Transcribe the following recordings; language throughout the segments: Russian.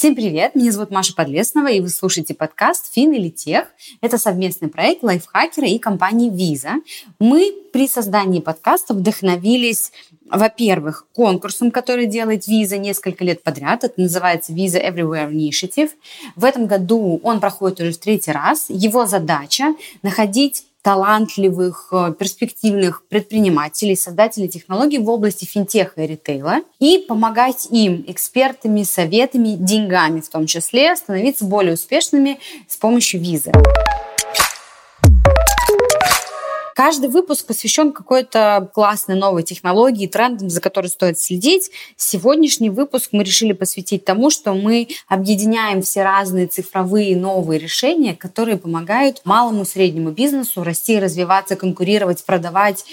Всем привет, меня зовут Маша Подлеснова, и вы слушаете подкаст «Фин или Тех». Это совместный проект лайфхакера и компании Visa. Мы при создании подкаста вдохновились, во-первых, конкурсом, который делает Visa несколько лет подряд. Это называется Visa Everywhere Initiative. В этом году он проходит уже в третий раз. Его задача – находить талантливых, э, перспективных предпринимателей, создателей технологий в области финтеха и ритейла и помогать им экспертами, советами, деньгами в том числе становиться более успешными с помощью визы. Каждый выпуск посвящен какой-то классной новой технологии, трендам, за которой стоит следить. Сегодняшний выпуск мы решили посвятить тому, что мы объединяем все разные цифровые новые решения, которые помогают малому и среднему бизнесу расти, развиваться, конкурировать, продавать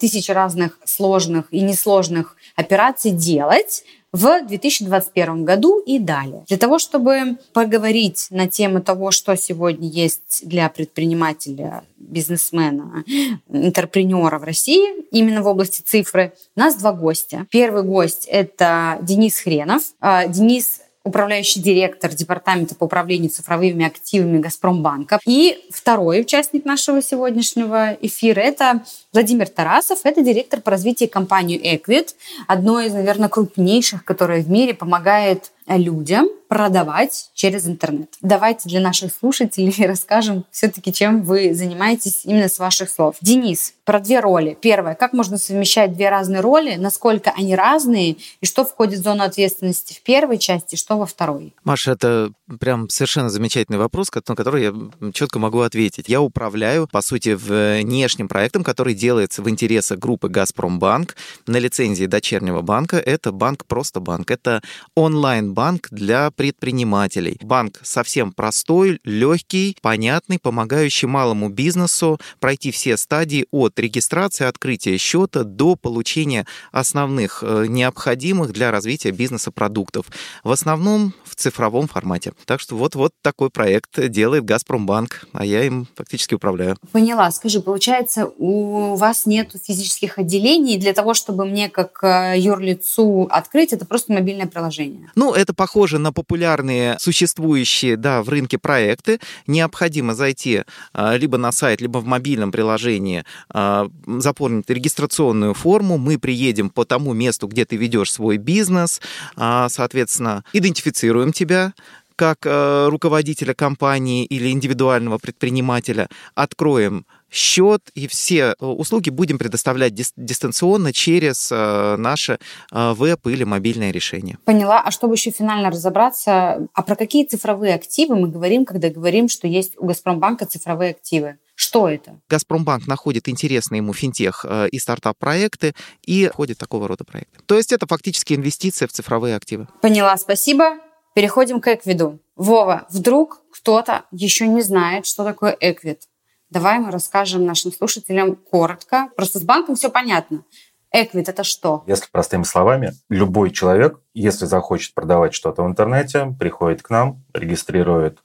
тысячи разных сложных и несложных операций делать в 2021 году и далее. Для того, чтобы поговорить на тему того, что сегодня есть для предпринимателя, бизнесмена, интерпренера в России, именно в области цифры, у нас два гостя. Первый гость – это Денис Хренов. А, Денис управляющий директор Департамента по управлению цифровыми активами Газпромбанка. И второй участник нашего сегодняшнего эфира – это Владимир Тарасов. Это директор по развитию компании Equid, одной из, наверное, крупнейших, которая в мире помогает людям продавать через интернет. Давайте для наших слушателей расскажем все-таки, чем вы занимаетесь именно с ваших слов. Денис, про две роли. Первое, как можно совмещать две разные роли, насколько они разные, и что входит в зону ответственности в первой части, что во второй? Маша, это прям совершенно замечательный вопрос, на который я четко могу ответить. Я управляю, по сути, внешним проектом, который делается в интересах группы «Газпромбанк» на лицензии дочернего банка. Это банк «Просто банк». Это онлайн-банк, банк для предпринимателей. Банк совсем простой, легкий, понятный, помогающий малому бизнесу пройти все стадии от регистрации, открытия счета до получения основных э, необходимых для развития бизнеса продуктов. В основном в цифровом формате. Так что вот-вот такой проект делает Газпромбанк, а я им фактически управляю. Поняла. Скажи, получается, у вас нет физических отделений для того, чтобы мне как э, юрлицу открыть, это просто мобильное приложение? Ну, это похоже на популярные существующие да, в рынке проекты. Необходимо зайти а, либо на сайт, либо в мобильном приложении, а, заполнить регистрационную форму. Мы приедем по тому месту, где ты ведешь свой бизнес, а, соответственно, идентифицируем тебя, как э, руководителя компании или индивидуального предпринимателя, откроем счет и все э, услуги будем предоставлять дистанционно через э, наше э, веб или мобильное решение. Поняла. А чтобы еще финально разобраться, а про какие цифровые активы мы говорим, когда говорим, что есть у Газпромбанка цифровые активы? Что это? Газпромбанк находит интересные ему финтех и стартап-проекты и входит такого рода проекты. То есть это фактически инвестиция в цифровые активы. Поняла, спасибо. Переходим к Эквиду. Вова, вдруг кто-то еще не знает, что такое Эквид. Давай мы расскажем нашим слушателям коротко. Просто с банком все понятно. Эквит – это что? Если простыми словами, любой человек, если захочет продавать что-то в интернете, приходит к нам, регистрирует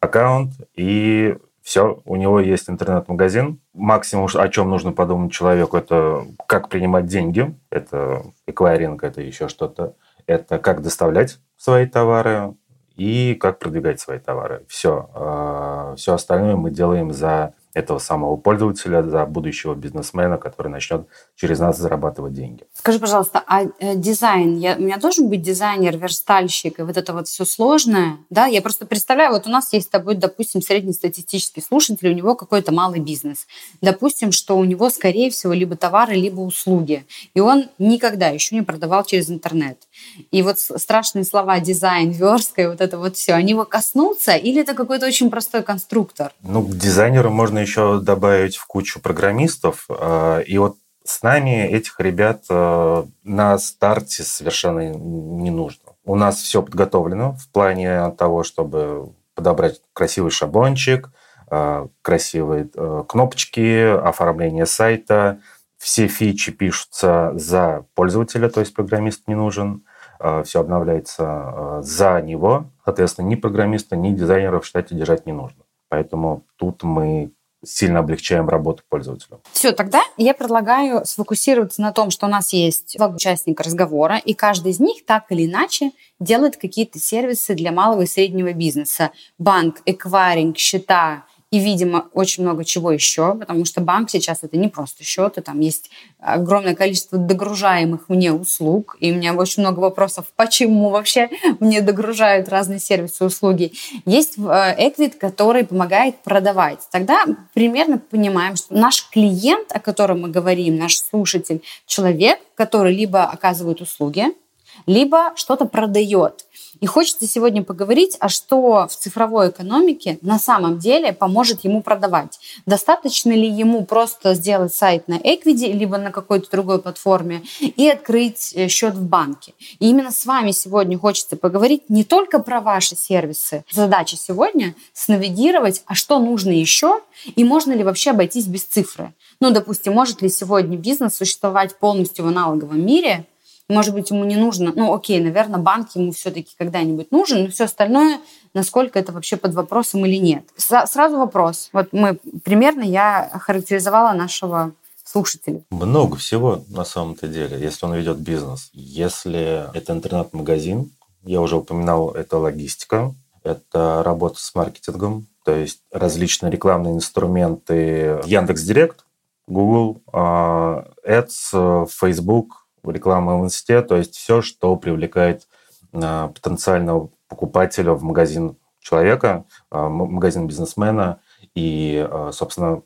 аккаунт, и все, у него есть интернет-магазин. Максимум, о чем нужно подумать человеку, это как принимать деньги, это эквайринг, это еще что-то, это как доставлять свои товары и как продвигать свои товары. Все. А, все остальное мы делаем за этого самого пользователя, за будущего бизнесмена, который начнет через нас зарабатывать деньги. Скажи, пожалуйста, а э, дизайн, я, у меня должен быть дизайнер, верстальщик, и вот это вот все сложное, да? Я просто представляю, вот у нас есть с тобой, допустим, среднестатистический слушатель, у него какой-то малый бизнес. Допустим, что у него, скорее всего, либо товары, либо услуги, и он никогда еще не продавал через интернет. И вот страшные слова дизайн, верстка и вот это вот все, они его коснутся, или это какой-то очень простой конструктор? Ну, к дизайнеру можно еще добавить в кучу программистов. А, и вот с нами этих ребят а, на старте совершенно не нужно. У нас все подготовлено в плане того, чтобы подобрать красивый шаблончик, а, красивые кнопочки, оформление сайта. Все фичи пишутся за пользователя, то есть программист не нужен. Все обновляется за него. Соответственно, ни программиста, ни дизайнера в штате держать не нужно. Поэтому тут мы сильно облегчаем работу пользователю. Все, тогда я предлагаю сфокусироваться на том, что у нас есть два участника разговора, и каждый из них так или иначе делает какие-то сервисы для малого и среднего бизнеса. Банк, эквайринг, счета, и, видимо, очень много чего еще, потому что банк сейчас это не просто счеты, там есть огромное количество догружаемых мне услуг, и у меня очень много вопросов, почему вообще мне догружают разные сервисы, услуги. Есть э, который помогает продавать. Тогда примерно понимаем, что наш клиент, о котором мы говорим, наш слушатель, человек, который либо оказывает услуги, либо что-то продает. И хочется сегодня поговорить, а что в цифровой экономике на самом деле поможет ему продавать. Достаточно ли ему просто сделать сайт на Equity, либо на какой-то другой платформе и открыть э, счет в банке. И именно с вами сегодня хочется поговорить не только про ваши сервисы. Задача сегодня снавигировать, а что нужно еще, и можно ли вообще обойтись без цифры. Ну, допустим, может ли сегодня бизнес существовать полностью в аналоговом мире – может быть, ему не нужно, ну, окей, наверное, банк ему все-таки когда-нибудь нужен, но все остальное, насколько это вообще под вопросом или нет. Сразу вопрос. Вот мы примерно, я охарактеризовала нашего слушателя. Много всего на самом-то деле, если он ведет бизнес. Если это интернет-магазин, я уже упоминал, это логистика, это работа с маркетингом, то есть различные рекламные инструменты Яндекс Директ, Google, а, Ads, Facebook, реклама в инсте, то есть все, что привлекает а, потенциального покупателя в магазин человека, а, магазин бизнесмена и, а, собственно,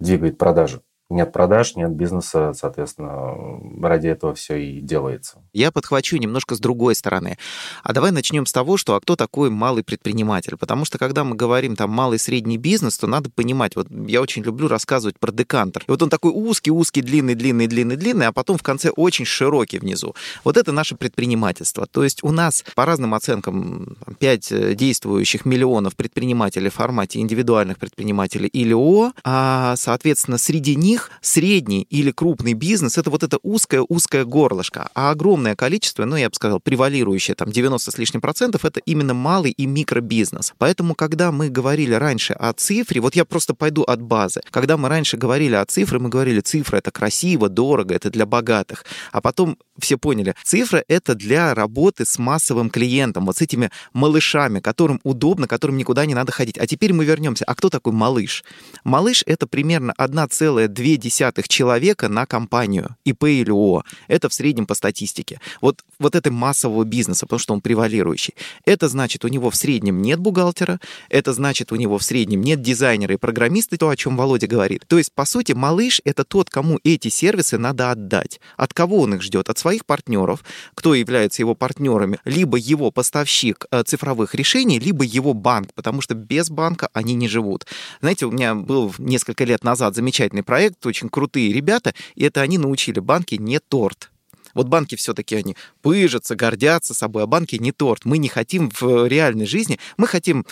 двигает продажи нет продаж, нет бизнеса, соответственно, ради этого все и делается. Я подхвачу немножко с другой стороны. А давай начнем с того, что а кто такой малый предприниматель? Потому что когда мы говорим там малый средний бизнес, то надо понимать, вот я очень люблю рассказывать про декантер. И вот он такой узкий, узкий, длинный, длинный, длинный, длинный, а потом в конце очень широкий внизу. Вот это наше предпринимательство. То есть у нас по разным оценкам 5 э, действующих миллионов предпринимателей в формате индивидуальных предпринимателей или ООО, а, соответственно, среди них них средний или крупный бизнес — это вот это узкое-узкое горлышко, а огромное количество, ну, я бы сказал, превалирующее, там, 90 с лишним процентов, это именно малый и микробизнес. Поэтому, когда мы говорили раньше о цифре, вот я просто пойду от базы. Когда мы раньше говорили о цифре, мы говорили, цифра — это красиво, дорого, это для богатых. А потом все поняли, цифра — это для работы с массовым клиентом, вот с этими малышами, которым удобно, которым никуда не надо ходить. А теперь мы вернемся. А кто такой малыш? Малыш — это примерно 1,2 десятых человека на компанию, ИП или ООО. Это в среднем по статистике. Вот, вот это массового бизнеса, потому что он превалирующий. Это значит, у него в среднем нет бухгалтера, это значит, у него в среднем нет дизайнера и программиста, то, о чем Володя говорит. То есть, по сути, малыш — это тот, кому эти сервисы надо отдать. От кого он их ждет? От своих партнеров, кто является его партнерами, либо его поставщик э, цифровых решений, либо его банк, потому что без банка они не живут. Знаете, у меня был несколько лет назад замечательный проект, это очень крутые ребята, и это они научили банки не торт. Вот банки все-таки они пыжатся, гордятся собой, а банки не торт. Мы не хотим в реальной жизни, мы хотим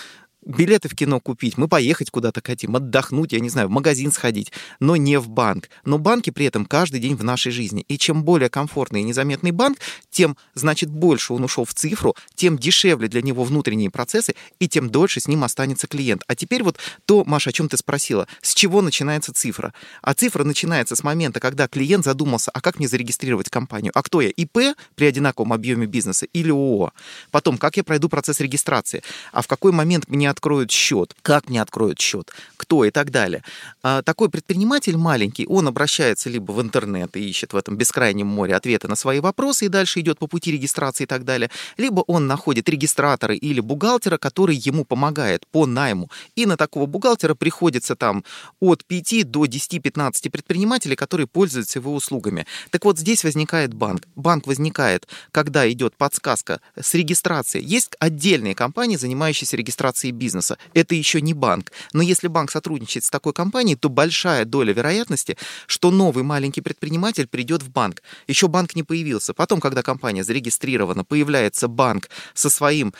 билеты в кино купить, мы поехать куда-то хотим, отдохнуть, я не знаю, в магазин сходить, но не в банк. Но банки при этом каждый день в нашей жизни. И чем более комфортный и незаметный банк, тем, значит, больше он ушел в цифру, тем дешевле для него внутренние процессы, и тем дольше с ним останется клиент. А теперь вот то, Маша, о чем ты спросила, с чего начинается цифра? А цифра начинается с момента, когда клиент задумался, а как мне зарегистрировать компанию? А кто я, ИП при одинаковом объеме бизнеса или ООО? Потом, как я пройду процесс регистрации? А в какой момент мне откроют счет, как мне откроют счет, кто и так далее. А такой предприниматель маленький, он обращается либо в интернет и ищет в этом бескрайнем море ответы на свои вопросы и дальше идет по пути регистрации и так далее, либо он находит регистратора или бухгалтера, который ему помогает по найму. И на такого бухгалтера приходится там от 5 до 10-15 предпринимателей, которые пользуются его услугами. Так вот, здесь возникает банк. Банк возникает, когда идет подсказка с регистрацией. Есть отдельные компании, занимающиеся регистрацией бизнеса бизнеса. Это еще не банк. Но если банк сотрудничает с такой компанией, то большая доля вероятности, что новый маленький предприниматель придет в банк. Еще банк не появился. Потом, когда компания зарегистрирована, появляется банк со своим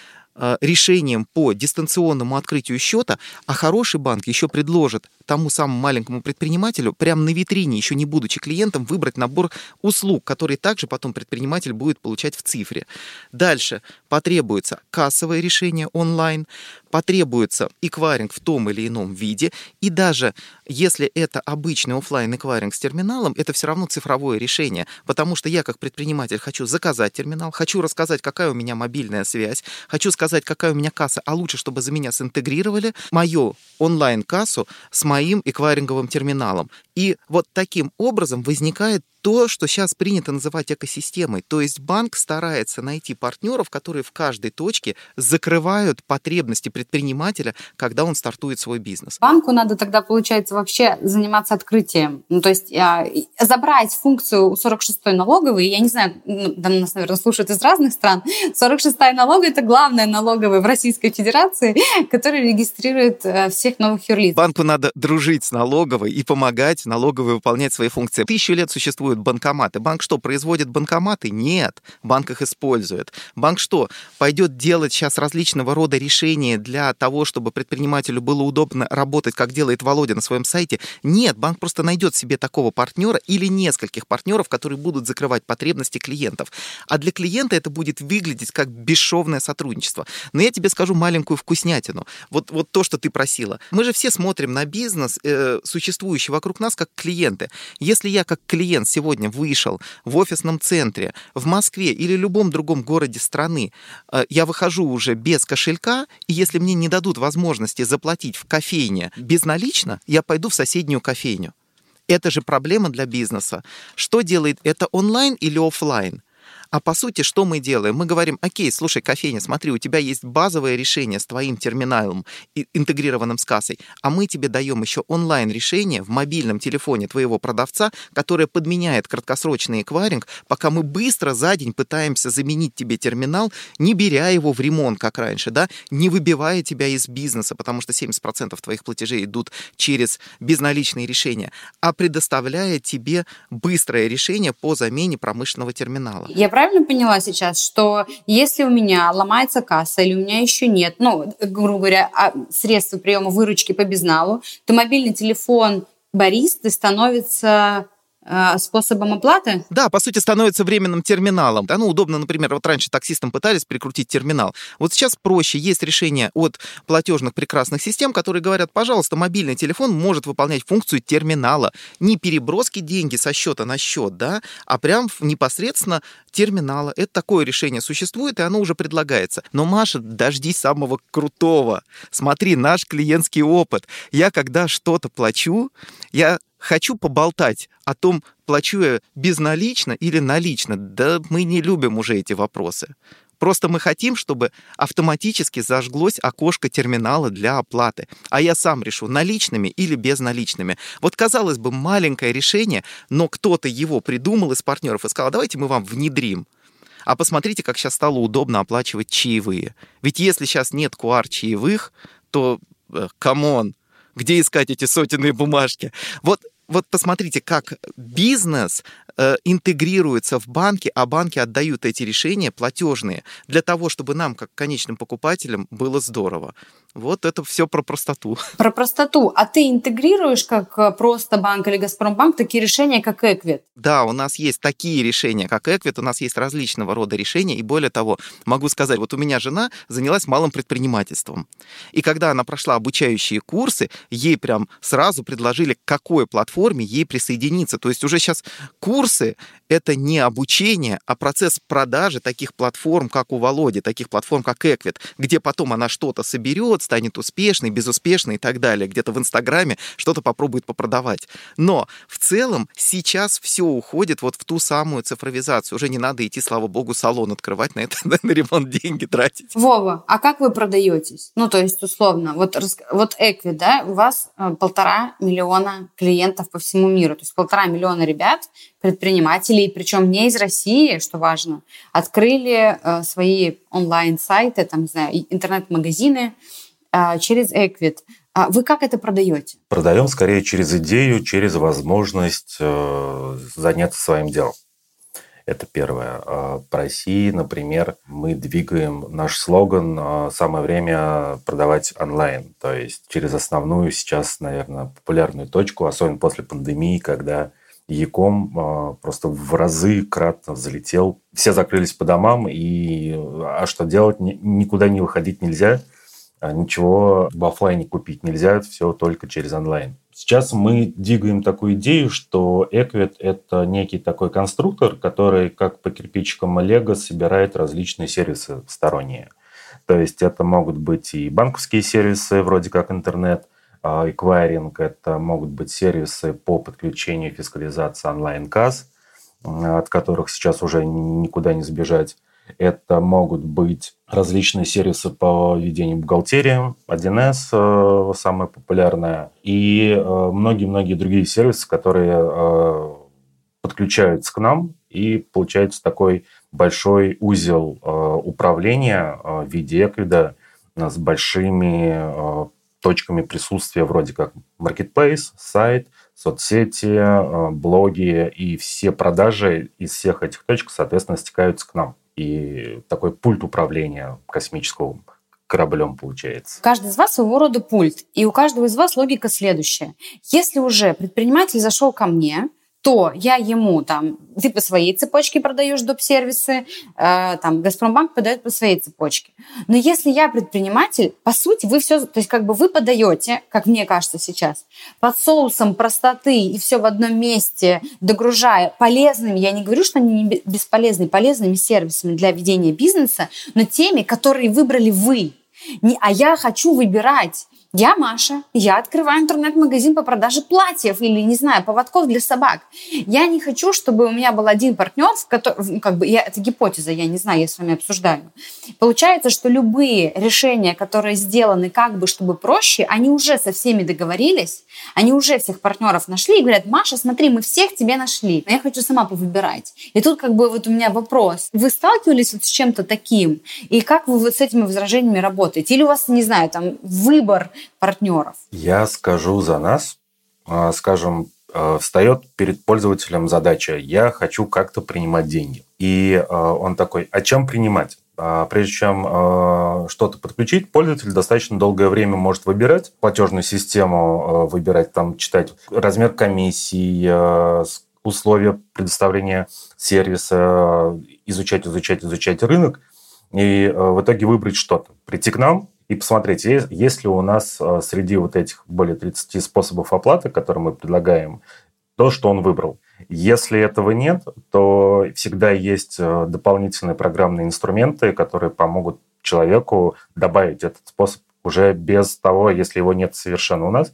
решением по дистанционному открытию счета, а хороший банк еще предложит тому самому маленькому предпринимателю прямо на витрине, еще не будучи клиентом, выбрать набор услуг, которые также потом предприниматель будет получать в цифре. Дальше потребуется кассовое решение онлайн, потребуется эквайринг в том или ином виде, и даже если это обычный офлайн эквайринг с терминалом, это все равно цифровое решение, потому что я как предприниматель хочу заказать терминал, хочу рассказать, какая у меня мобильная связь, хочу сказать, какая у меня касса, а лучше, чтобы за меня синтегрировали мою онлайн-кассу с моим эквайринговым терминалом. И вот таким образом возникает то, что сейчас принято называть экосистемой. То есть банк старается найти партнеров, которые в каждой точке закрывают потребности предпринимателя, когда он стартует свой бизнес. Банку надо тогда, получается, вообще заниматься открытием. Ну, то есть а, забрать функцию 46-й налоговой, я не знаю, ну, нас, наверное, слушают из разных стран, 46-я налоговая – это главная налоговая в Российской Федерации, которая регистрирует э, всех новых юрлиц. Банку надо дружить с налоговой и помогать налоговой выполнять свои функции. Тысячу лет существуют банкоматы. Банк что, производит банкоматы? Нет. Банк их использует. Банк что, пойдет делать сейчас различного рода решения для того, чтобы предпринимателю было удобно работать, как делает Володя на своем сайте? Нет, банк просто найдет себе такого партнера или нескольких партнеров, которые будут закрывать потребности клиентов. А для клиента это будет выглядеть как бесшовное сотрудничество. Но я тебе скажу маленькую вкуснятину. Вот, вот то, что ты просила. Мы же все смотрим на бизнес, э, существующий вокруг нас, как клиенты. Если я как клиент сегодня сегодня вышел в офисном центре в Москве или любом другом городе страны, э, я выхожу уже без кошелька, и если мне не дадут возможности заплатить в кофейне безналично, я пойду в соседнюю кофейню. Это же проблема для бизнеса. Что делает это онлайн или офлайн? А по сути, что мы делаем? Мы говорим, окей, слушай, кофейня, смотри, у тебя есть базовое решение с твоим терминалом, интегрированным с кассой, а мы тебе даем еще онлайн-решение в мобильном телефоне твоего продавца, которое подменяет краткосрочный эквайринг, пока мы быстро за день пытаемся заменить тебе терминал, не беря его в ремонт, как раньше, да, не выбивая тебя из бизнеса, потому что 70% твоих платежей идут через безналичные решения, а предоставляя тебе быстрое решение по замене промышленного терминала. Я правильно поняла сейчас, что если у меня ломается касса или у меня еще нет, ну, грубо говоря, а, средства приема выручки по безналу, то мобильный телефон баристы становится способом оплаты? Да, по сути, становится временным терминалом. Да, ну, удобно, например, вот раньше таксистам пытались прикрутить терминал. Вот сейчас проще. Есть решение от платежных прекрасных систем, которые говорят, пожалуйста, мобильный телефон может выполнять функцию терминала. Не переброски деньги со счета на счет, да, а прям непосредственно терминала. Это такое решение существует, и оно уже предлагается. Но, Маша, дождись самого крутого. Смотри, наш клиентский опыт. Я когда что-то плачу, я хочу поболтать о том, плачу я безналично или налично. Да мы не любим уже эти вопросы. Просто мы хотим, чтобы автоматически зажглось окошко терминала для оплаты. А я сам решу, наличными или безналичными. Вот, казалось бы, маленькое решение, но кто-то его придумал из партнеров и сказал, давайте мы вам внедрим. А посмотрите, как сейчас стало удобно оплачивать чаевые. Ведь если сейчас нет QR чаевых, то, come on, э, где искать эти сотенные бумажки? Вот вот посмотрите, как бизнес э, интегрируется в банки, а банки отдают эти решения платежные для того, чтобы нам, как конечным покупателям, было здорово. Вот это все про простоту. Про простоту. А ты интегрируешь как э, просто банк или Газпромбанк такие решения, как Эквит? Да, у нас есть такие решения, как Эквит, у нас есть различного рода решения, и более того, могу сказать, вот у меня жена занялась малым предпринимательством. И когда она прошла обучающие курсы, ей прям сразу предложили, какой платформе ей присоединиться. То есть уже сейчас курсы — это не обучение, а процесс продажи таких платформ, как у Володи, таких платформ, как Эквит, где потом она что-то соберет, станет успешной, безуспешной и так далее. Где-то в Инстаграме что-то попробует попродавать. Но в целом сейчас все уходит вот в ту самую цифровизацию. Уже не надо идти, слава богу, салон открывать на это, на ремонт деньги тратить. Вова, а как вы продаетесь? Ну, то есть, условно, вот, вот Экви, да, у вас э, полтора миллиона клиентов по всему миру. То есть полтора миллиона ребят, предпринимателей, причем не из России, что важно, открыли э, свои онлайн-сайты, там, не знаю, интернет-магазины, а, через Эквит. А вы как это продаете? Продаем скорее через идею, через возможность э, заняться своим делом. Это первое. А по России, например, мы двигаем наш слоган а, «Самое время продавать онлайн». То есть через основную сейчас, наверное, популярную точку, особенно после пандемии, когда Яком а, просто в разы кратно залетел. Все закрылись по домам, и а что делать? Никуда не выходить нельзя, ничего в офлайне купить нельзя, все только через онлайн. Сейчас мы двигаем такую идею, что Equid – это некий такой конструктор, который, как по кирпичикам Лего, собирает различные сервисы сторонние. То есть это могут быть и банковские сервисы, вроде как интернет, эквайринг, это могут быть сервисы по подключению фискализации онлайн-касс, от которых сейчас уже никуда не сбежать. Это могут быть различные сервисы по ведению бухгалтерии, 1С э, самое популярное, и э, многие-многие другие сервисы, которые э, подключаются к нам, и получается такой большой узел управления в виде Эквида с большими точками присутствия вроде как marketplace, сайт, соцсети, блоги, и все продажи из всех этих точек, соответственно, стекаются к нам и такой пульт управления космического кораблем получается. Каждый из вас своего рода пульт, и у каждого из вас логика следующая. Если уже предприниматель зашел ко мне, то я ему там, ты по своей цепочке продаешь доп-сервисы, э, там Газпромбанк подает по своей цепочке. Но если я предприниматель, по сути, вы все, то есть как бы вы подаете, как мне кажется сейчас, под соусом простоты и все в одном месте, догружая полезными, я не говорю, что они не бесполезны, полезными сервисами для ведения бизнеса, но теми, которые выбрали вы. Не, а я хочу выбирать я Маша, я открываю интернет-магазин по продаже платьев или, не знаю, поводков для собак. Я не хочу, чтобы у меня был один партнер, в котором, как бы, я, это гипотеза, я не знаю, я с вами обсуждаю. Получается, что любые решения, которые сделаны как бы, чтобы проще, они уже со всеми договорились, они уже всех партнеров нашли и говорят, Маша, смотри, мы всех тебе нашли, но я хочу сама повыбирать. И тут как бы вот у меня вопрос. Вы сталкивались вот с чем-то таким? И как вы вот с этими возражениями работаете? Или у вас, не знаю, там выбор партнеров? Я скажу за нас. А, скажем, а, встает перед пользователем задача «я хочу как-то принимать деньги». И а, он такой «а чем принимать?» Прежде чем что-то подключить, пользователь достаточно долгое время может выбирать платежную систему, выбирать, там, читать размер комиссии, условия предоставления сервиса, изучать, изучать, изучать рынок, и в итоге выбрать что-то. Прийти к нам, и посмотреть, есть ли у нас э, среди вот этих более 30 способов оплаты, которые мы предлагаем, то, что он выбрал. Если этого нет, то всегда есть э, дополнительные программные инструменты, которые помогут человеку добавить этот способ уже без того, если его нет совершенно у нас,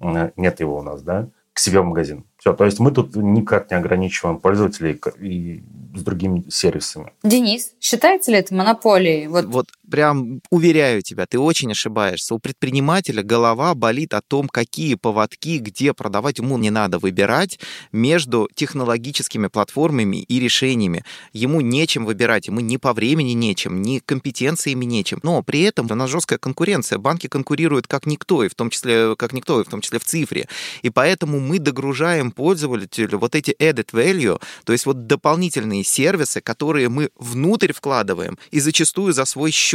э, нет его у нас, да, к себе в магазин. Все, то есть мы тут никак не ограничиваем пользователей и с другими сервисами. Денис, считается ли это монополией? Вот, вот прям уверяю тебя, ты очень ошибаешься. У предпринимателя голова болит о том, какие поводки, где продавать. Ему не надо выбирать между технологическими платформами и решениями. Ему нечем выбирать, ему ни по времени нечем, ни компетенциями нечем. Но при этом у нас жесткая конкуренция. Банки конкурируют как никто, и в том числе, как никто, и в том числе в цифре. И поэтому мы догружаем пользователю вот эти added value, то есть вот дополнительные сервисы, которые мы внутрь вкладываем и зачастую за свой счет.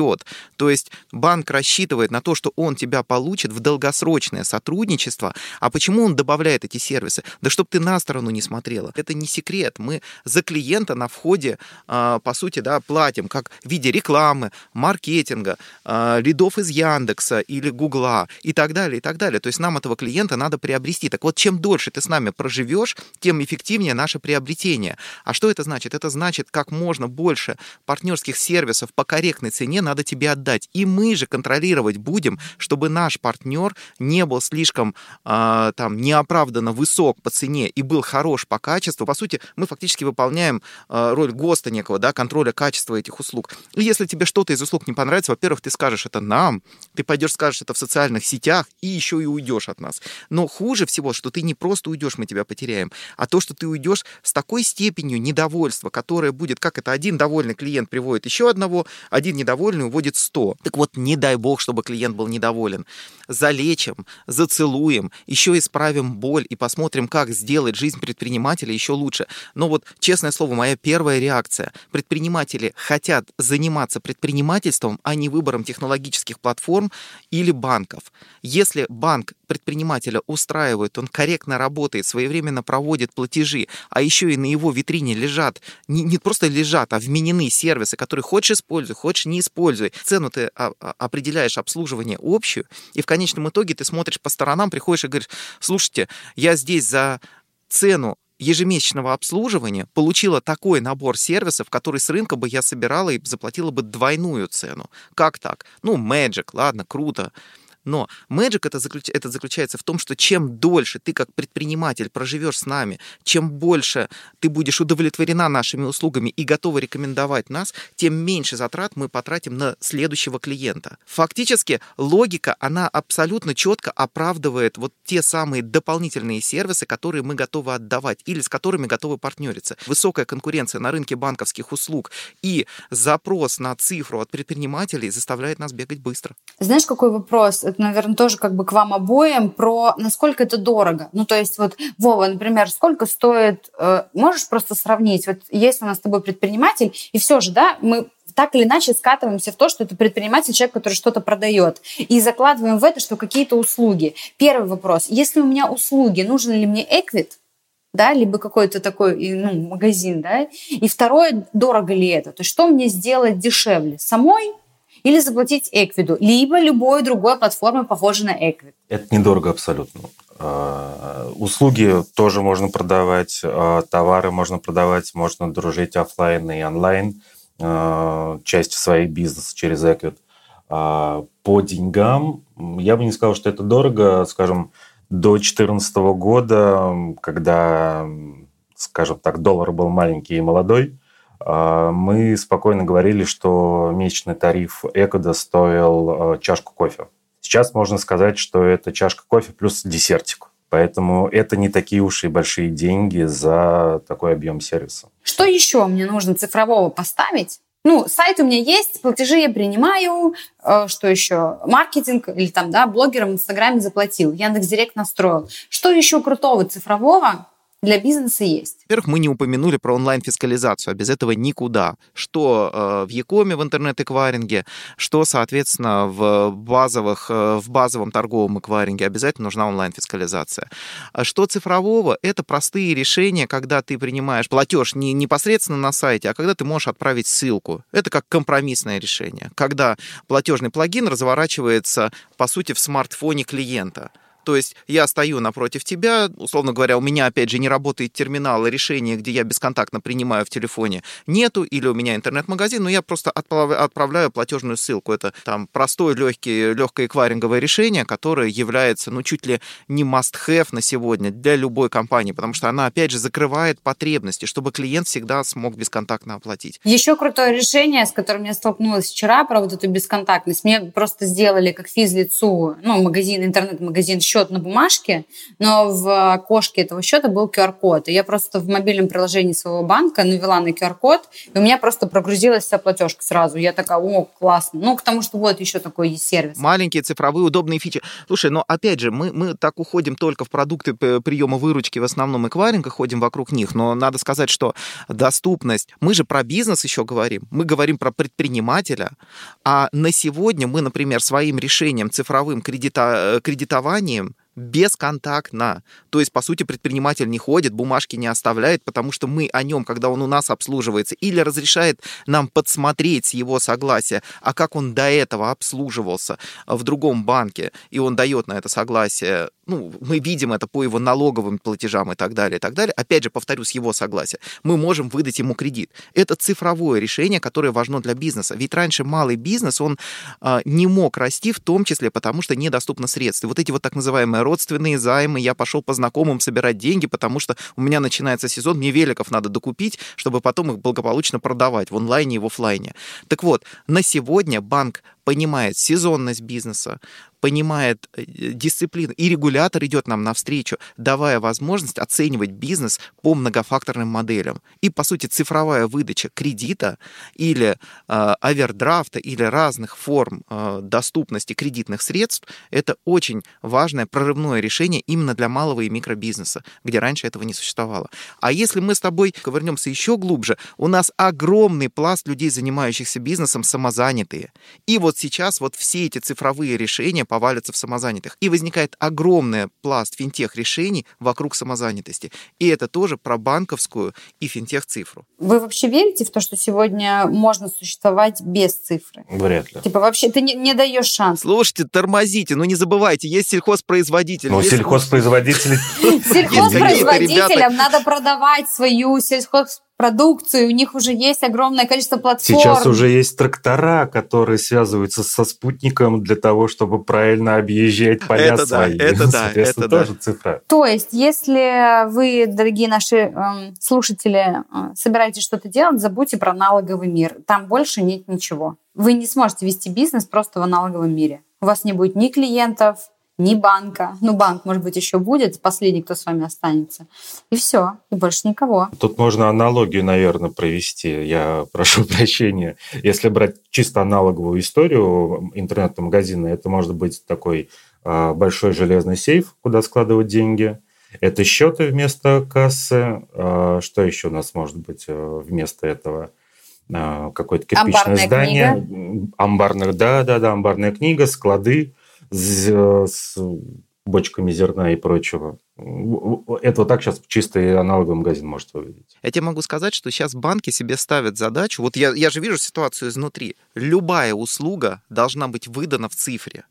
То есть банк рассчитывает на то, что он тебя получит в долгосрочное сотрудничество. А почему он добавляет эти сервисы? Да чтобы ты на сторону не смотрела. Это не секрет. Мы за клиента на входе, а, по сути, да, платим как в виде рекламы, маркетинга, а, лидов из Яндекса или Гугла и так далее, и так далее. То есть нам этого клиента надо приобрести. Так вот, чем дольше ты с нами проживешь, тем эффективнее наше приобретение. А что это значит? Это значит, как можно больше партнерских сервисов по корректной цене надо тебе отдать. И мы же контролировать будем, чтобы наш партнер не был слишком э, там неоправданно высок по цене и был хорош по качеству. По сути, мы фактически выполняем э, роль ГОСТа некого, да, контроля качества этих услуг. И если тебе что-то из услуг не понравится, во-первых, ты скажешь это нам, ты пойдешь скажешь это в социальных сетях и еще и уйдешь от нас. Но хуже всего, что ты не просто уйдешь, мы тебя потеряем, а то, что ты уйдешь с такой степенью недовольства, которое будет, как это один довольный клиент приводит еще одного, один недовольный недовольный, уводит 100. Так вот, не дай бог, чтобы клиент был недоволен. Залечим, зацелуем, еще исправим боль и посмотрим, как сделать жизнь предпринимателя еще лучше. Но вот, честное слово, моя первая реакция. Предприниматели хотят заниматься предпринимательством, а не выбором технологических платформ или банков. Если банк предпринимателя устраивает, он корректно работает, своевременно проводит платежи, а еще и на его витрине лежат, не, не просто лежат, а вменены сервисы, которые хочешь используй, хочешь не используй. Цену ты а, а, определяешь обслуживание общую, и в конечном итоге ты смотришь по сторонам, приходишь и говоришь, слушайте, я здесь за цену ежемесячного обслуживания получила такой набор сервисов, который с рынка бы я собирала и заплатила бы двойную цену. Как так? Ну, Magic, ладно, круто. Но Magic это, заключ... это заключается в том, что чем дольше ты как предприниматель проживешь с нами, чем больше ты будешь удовлетворена нашими услугами и готова рекомендовать нас, тем меньше затрат мы потратим на следующего клиента. Фактически логика, она абсолютно четко оправдывает вот те самые дополнительные сервисы, которые мы готовы отдавать или с которыми готовы партнериться. Высокая конкуренция на рынке банковских услуг и запрос на цифру от предпринимателей заставляет нас бегать быстро. Знаешь, какой вопрос? Это, наверное, тоже как бы к вам обоим, про насколько это дорого. Ну, то есть вот, Вова, например, сколько стоит, э, можешь просто сравнить, вот есть у нас с тобой предприниматель, и все же, да, мы так или иначе скатываемся в то, что это предприниматель, человек, который что-то продает. И закладываем в это, что какие-то услуги. Первый вопрос. Если у меня услуги, нужен ли мне эквит? да, либо какой-то такой ну, магазин, да, и второе, дорого ли это, то есть что мне сделать дешевле, самой или заплатить Эквиду, либо любой другой платформе, похожей на Эквид. Это недорого абсолютно. А, услуги тоже можно продавать, а, товары можно продавать, можно дружить офлайн и онлайн, а, часть своей бизнеса через Эквид. По деньгам я бы не сказал, что это дорого, скажем, до 2014 года, когда, скажем так, доллар был маленький и молодой, мы спокойно говорили, что месячный тариф Экода стоил а, чашку кофе. Сейчас можно сказать, что это чашка кофе плюс десертик. Поэтому это не такие уж и большие деньги за такой объем сервиса. Что еще мне нужно цифрового поставить? Ну, сайт у меня есть, платежи я принимаю, э, что еще? Маркетинг или там, да, блогерам в Инстаграме заплатил, Яндекс Директ настроил. Что еще крутого цифрового для бизнеса есть. Во-первых, мы не упомянули про онлайн-фискализацию, а без этого никуда. Что э, в Якоме, в интернет-эквайринге, что, соответственно, в, базовых, э, в базовом торговом эквайринге обязательно нужна онлайн-фискализация. А что цифрового? Это простые решения, когда ты принимаешь платеж не непосредственно на сайте, а когда ты можешь отправить ссылку. Это как компромиссное решение, когда платежный плагин разворачивается, по сути, в смартфоне клиента. То есть я стою напротив тебя, условно говоря, у меня, опять же, не работает терминал, решение, где я бесконтактно принимаю в телефоне, нету, или у меня интернет-магазин, но я просто отправляю платежную ссылку. Это там простое, легкий, легкое эквайринговое решение, которое является, ну, чуть ли не must-have на сегодня для любой компании, потому что она, опять же, закрывает потребности, чтобы клиент всегда смог бесконтактно оплатить. Еще крутое решение, с которым я столкнулась вчера, про вот эту бесконтактность. Мне просто сделали как физлицу, ну, магазин, интернет-магазин счет на бумажке, но в окошке этого счета был QR-код. И я просто в мобильном приложении своего банка навела на QR-код, и у меня просто прогрузилась вся платежка сразу. Я такая, о, классно. Ну, потому что вот еще такой есть сервис. Маленькие цифровые удобные фичи. Слушай, но опять же, мы, мы так уходим только в продукты приема выручки, в основном эквайринга, ходим вокруг них, но надо сказать, что доступность, мы же про бизнес еще говорим, мы говорим про предпринимателя, а на сегодня мы, например, своим решением цифровым кредита, э, кредитованием бесконтактно. То есть, по сути, предприниматель не ходит, бумажки не оставляет, потому что мы о нем, когда он у нас обслуживается, или разрешает нам подсмотреть с его согласия, а как он до этого обслуживался в другом банке, и он дает на это согласие ну, мы видим это по его налоговым платежам и так далее, и так далее. Опять же, повторю, с его согласия. Мы можем выдать ему кредит. Это цифровое решение, которое важно для бизнеса. Ведь раньше малый бизнес, он а, не мог расти, в том числе потому, что недоступно средств. И вот эти вот так называемые родственные займы, я пошел по знакомым собирать деньги, потому что у меня начинается сезон, мне великов надо докупить, чтобы потом их благополучно продавать в онлайне и в офлайне. Так вот, на сегодня банк понимает сезонность бизнеса, понимает э, дисциплину, и регулятор идет нам навстречу, давая возможность оценивать бизнес по многофакторным моделям. И, по сути, цифровая выдача кредита или э, овердрафта или разных форм э, доступности кредитных средств — это очень важное прорывное решение именно для малого и микробизнеса, где раньше этого не существовало. А если мы с тобой ковырнемся еще глубже, у нас огромный пласт людей, занимающихся бизнесом, самозанятые. И вот сейчас вот все эти цифровые решения повалятся в самозанятых. И возникает огромный пласт финтех-решений вокруг самозанятости. И это тоже про банковскую и финтех-цифру. Вы вообще верите в то, что сегодня можно существовать без цифры? Вряд ли. Типа вообще ты не, не даешь шанс. Слушайте, тормозите, ну не забывайте, есть сельхозпроизводители. Ну, есть- сельхозпроизводители... Сельхозпроизводителям надо продавать свою сельхозпродукцию, у них уже есть огромное количество платформ. Сейчас уже есть трактора, которые связываются со спутником для того, чтобы правильно объезжать поля Это да, свои. это да, Соответственно, это да. тоже цифра. То есть, если вы, дорогие наши эм, слушатели, э, собираетесь что-то делать, забудьте про налоговый мир. Там больше нет ничего. Вы не сможете вести бизнес просто в аналоговом мире. У вас не будет ни клиентов, ни банка. Ну, банк, может быть, еще будет, последний, кто с вами останется. И все, и больше никого. Тут можно аналогию, наверное, провести. Я прошу прощения. Если брать чисто аналоговую историю интернет-магазина, это может быть такой а, большой железный сейф, куда складывать деньги. Это счеты вместо кассы. А, Что еще у нас может быть э, вместо этого? А, Какое-то кирпичное Амбарная здание. Амбарных, да, да, да, амбарная книга, склады с, с бочками зерна и прочего. Это вот так сейчас чистый аналоговый магазин может выглядеть. Я тебе могу сказать, что сейчас банки себе ставят задачу, вот я, я же вижу ситуацию изнутри, любая услуга должна быть выдана в цифре.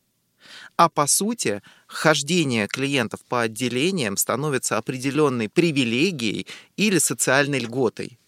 А по сути, хождение клиентов по отделениям становится определенной привилегией или социальной льготой.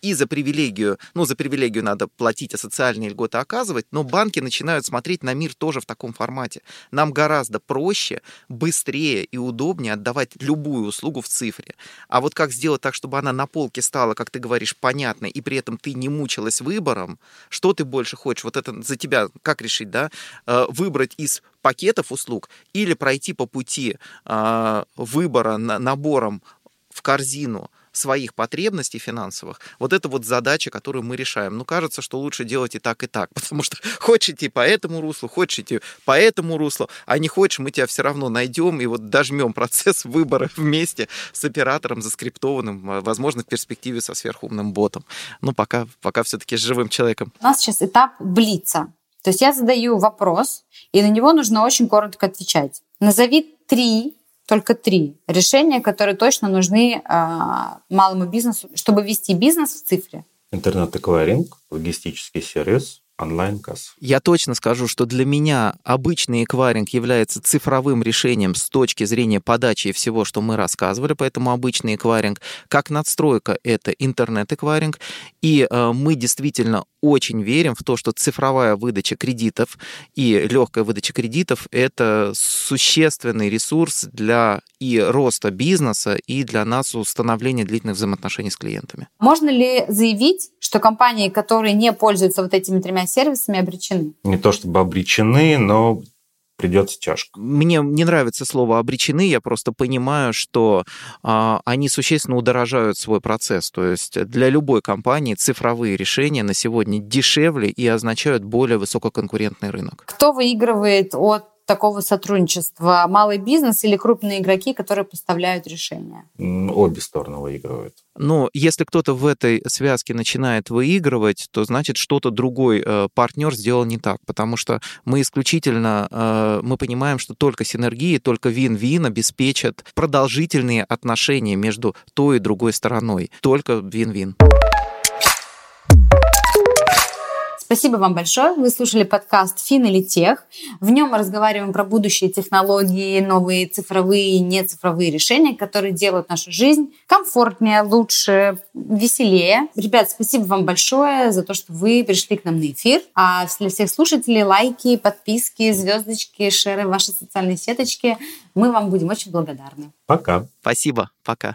И за привилегию, ну, за привилегию надо платить, а социальные льготы оказывать, но банки начинают смотреть на мир тоже в таком формате. Нам гораздо проще, быстрее и удобнее отдавать любую услугу в цифре. А вот как сделать так, чтобы она на полке стала, как ты говоришь, понятной, и при этом ты не мучилась выбором, что ты больше хочешь, вот это за тебя как решить, да, Э, выбрать из пакетов услуг или пройти по пути э, выбора на- набором в корзину своих потребностей финансовых, вот это вот задача, которую мы решаем. Ну, кажется, что лучше делать и так, и так, потому что хочешь идти по этому руслу, хочешь идти по этому руслу, а не хочешь, мы тебя все равно найдем и вот дожмем процесс выбора вместе с оператором заскриптованным, а, возможно, в перспективе со сверхумным ботом. Ну, пока, пока все-таки с живым человеком. У нас сейчас этап блица. То есть я задаю вопрос, и на него нужно очень коротко отвечать. Назови три, только три решения, которые точно нужны а, малому бизнесу, чтобы вести бизнес в цифре. Интернет-эквайринг, логистический сервис, онлайн-касса. Я точно скажу, что для меня обычный эквайринг является цифровым решением с точки зрения подачи и всего, что мы рассказывали, поэтому обычный эквайринг как надстройка — это интернет-эквайринг, и э, мы действительно очень верим в то, что цифровая выдача кредитов и легкая выдача кредитов — это существенный ресурс для и роста бизнеса, и для нас установления длительных взаимоотношений с клиентами. Можно ли заявить, что компании, которые не пользуются вот этими тремя сервисами, обречены? Не то чтобы обречены, но придется тяжко. Мне не нравится слово обречены, я просто понимаю, что а, они существенно удорожают свой процесс. То есть для любой компании цифровые решения на сегодня дешевле и означают более высококонкурентный рынок. Кто выигрывает от такого сотрудничества? Малый бизнес или крупные игроки, которые поставляют решения? Обе стороны выигрывают. Но если кто-то в этой связке начинает выигрывать, то значит что-то другой э, партнер сделал не так, потому что мы исключительно э, мы понимаем, что только синергии, только вин-вин обеспечат продолжительные отношения между той и другой стороной. Только вин-вин. Спасибо вам большое. Вы слушали подкаст «Фин или Тех». В нем мы разговариваем про будущие технологии, новые цифровые и нецифровые решения, которые делают нашу жизнь комфортнее, лучше, веселее. Ребят, спасибо вам большое за то, что вы пришли к нам на эфир. А для всех слушателей лайки, подписки, звездочки, шеры в ваши социальные сеточки. Мы вам будем очень благодарны. Пока. Спасибо. Пока.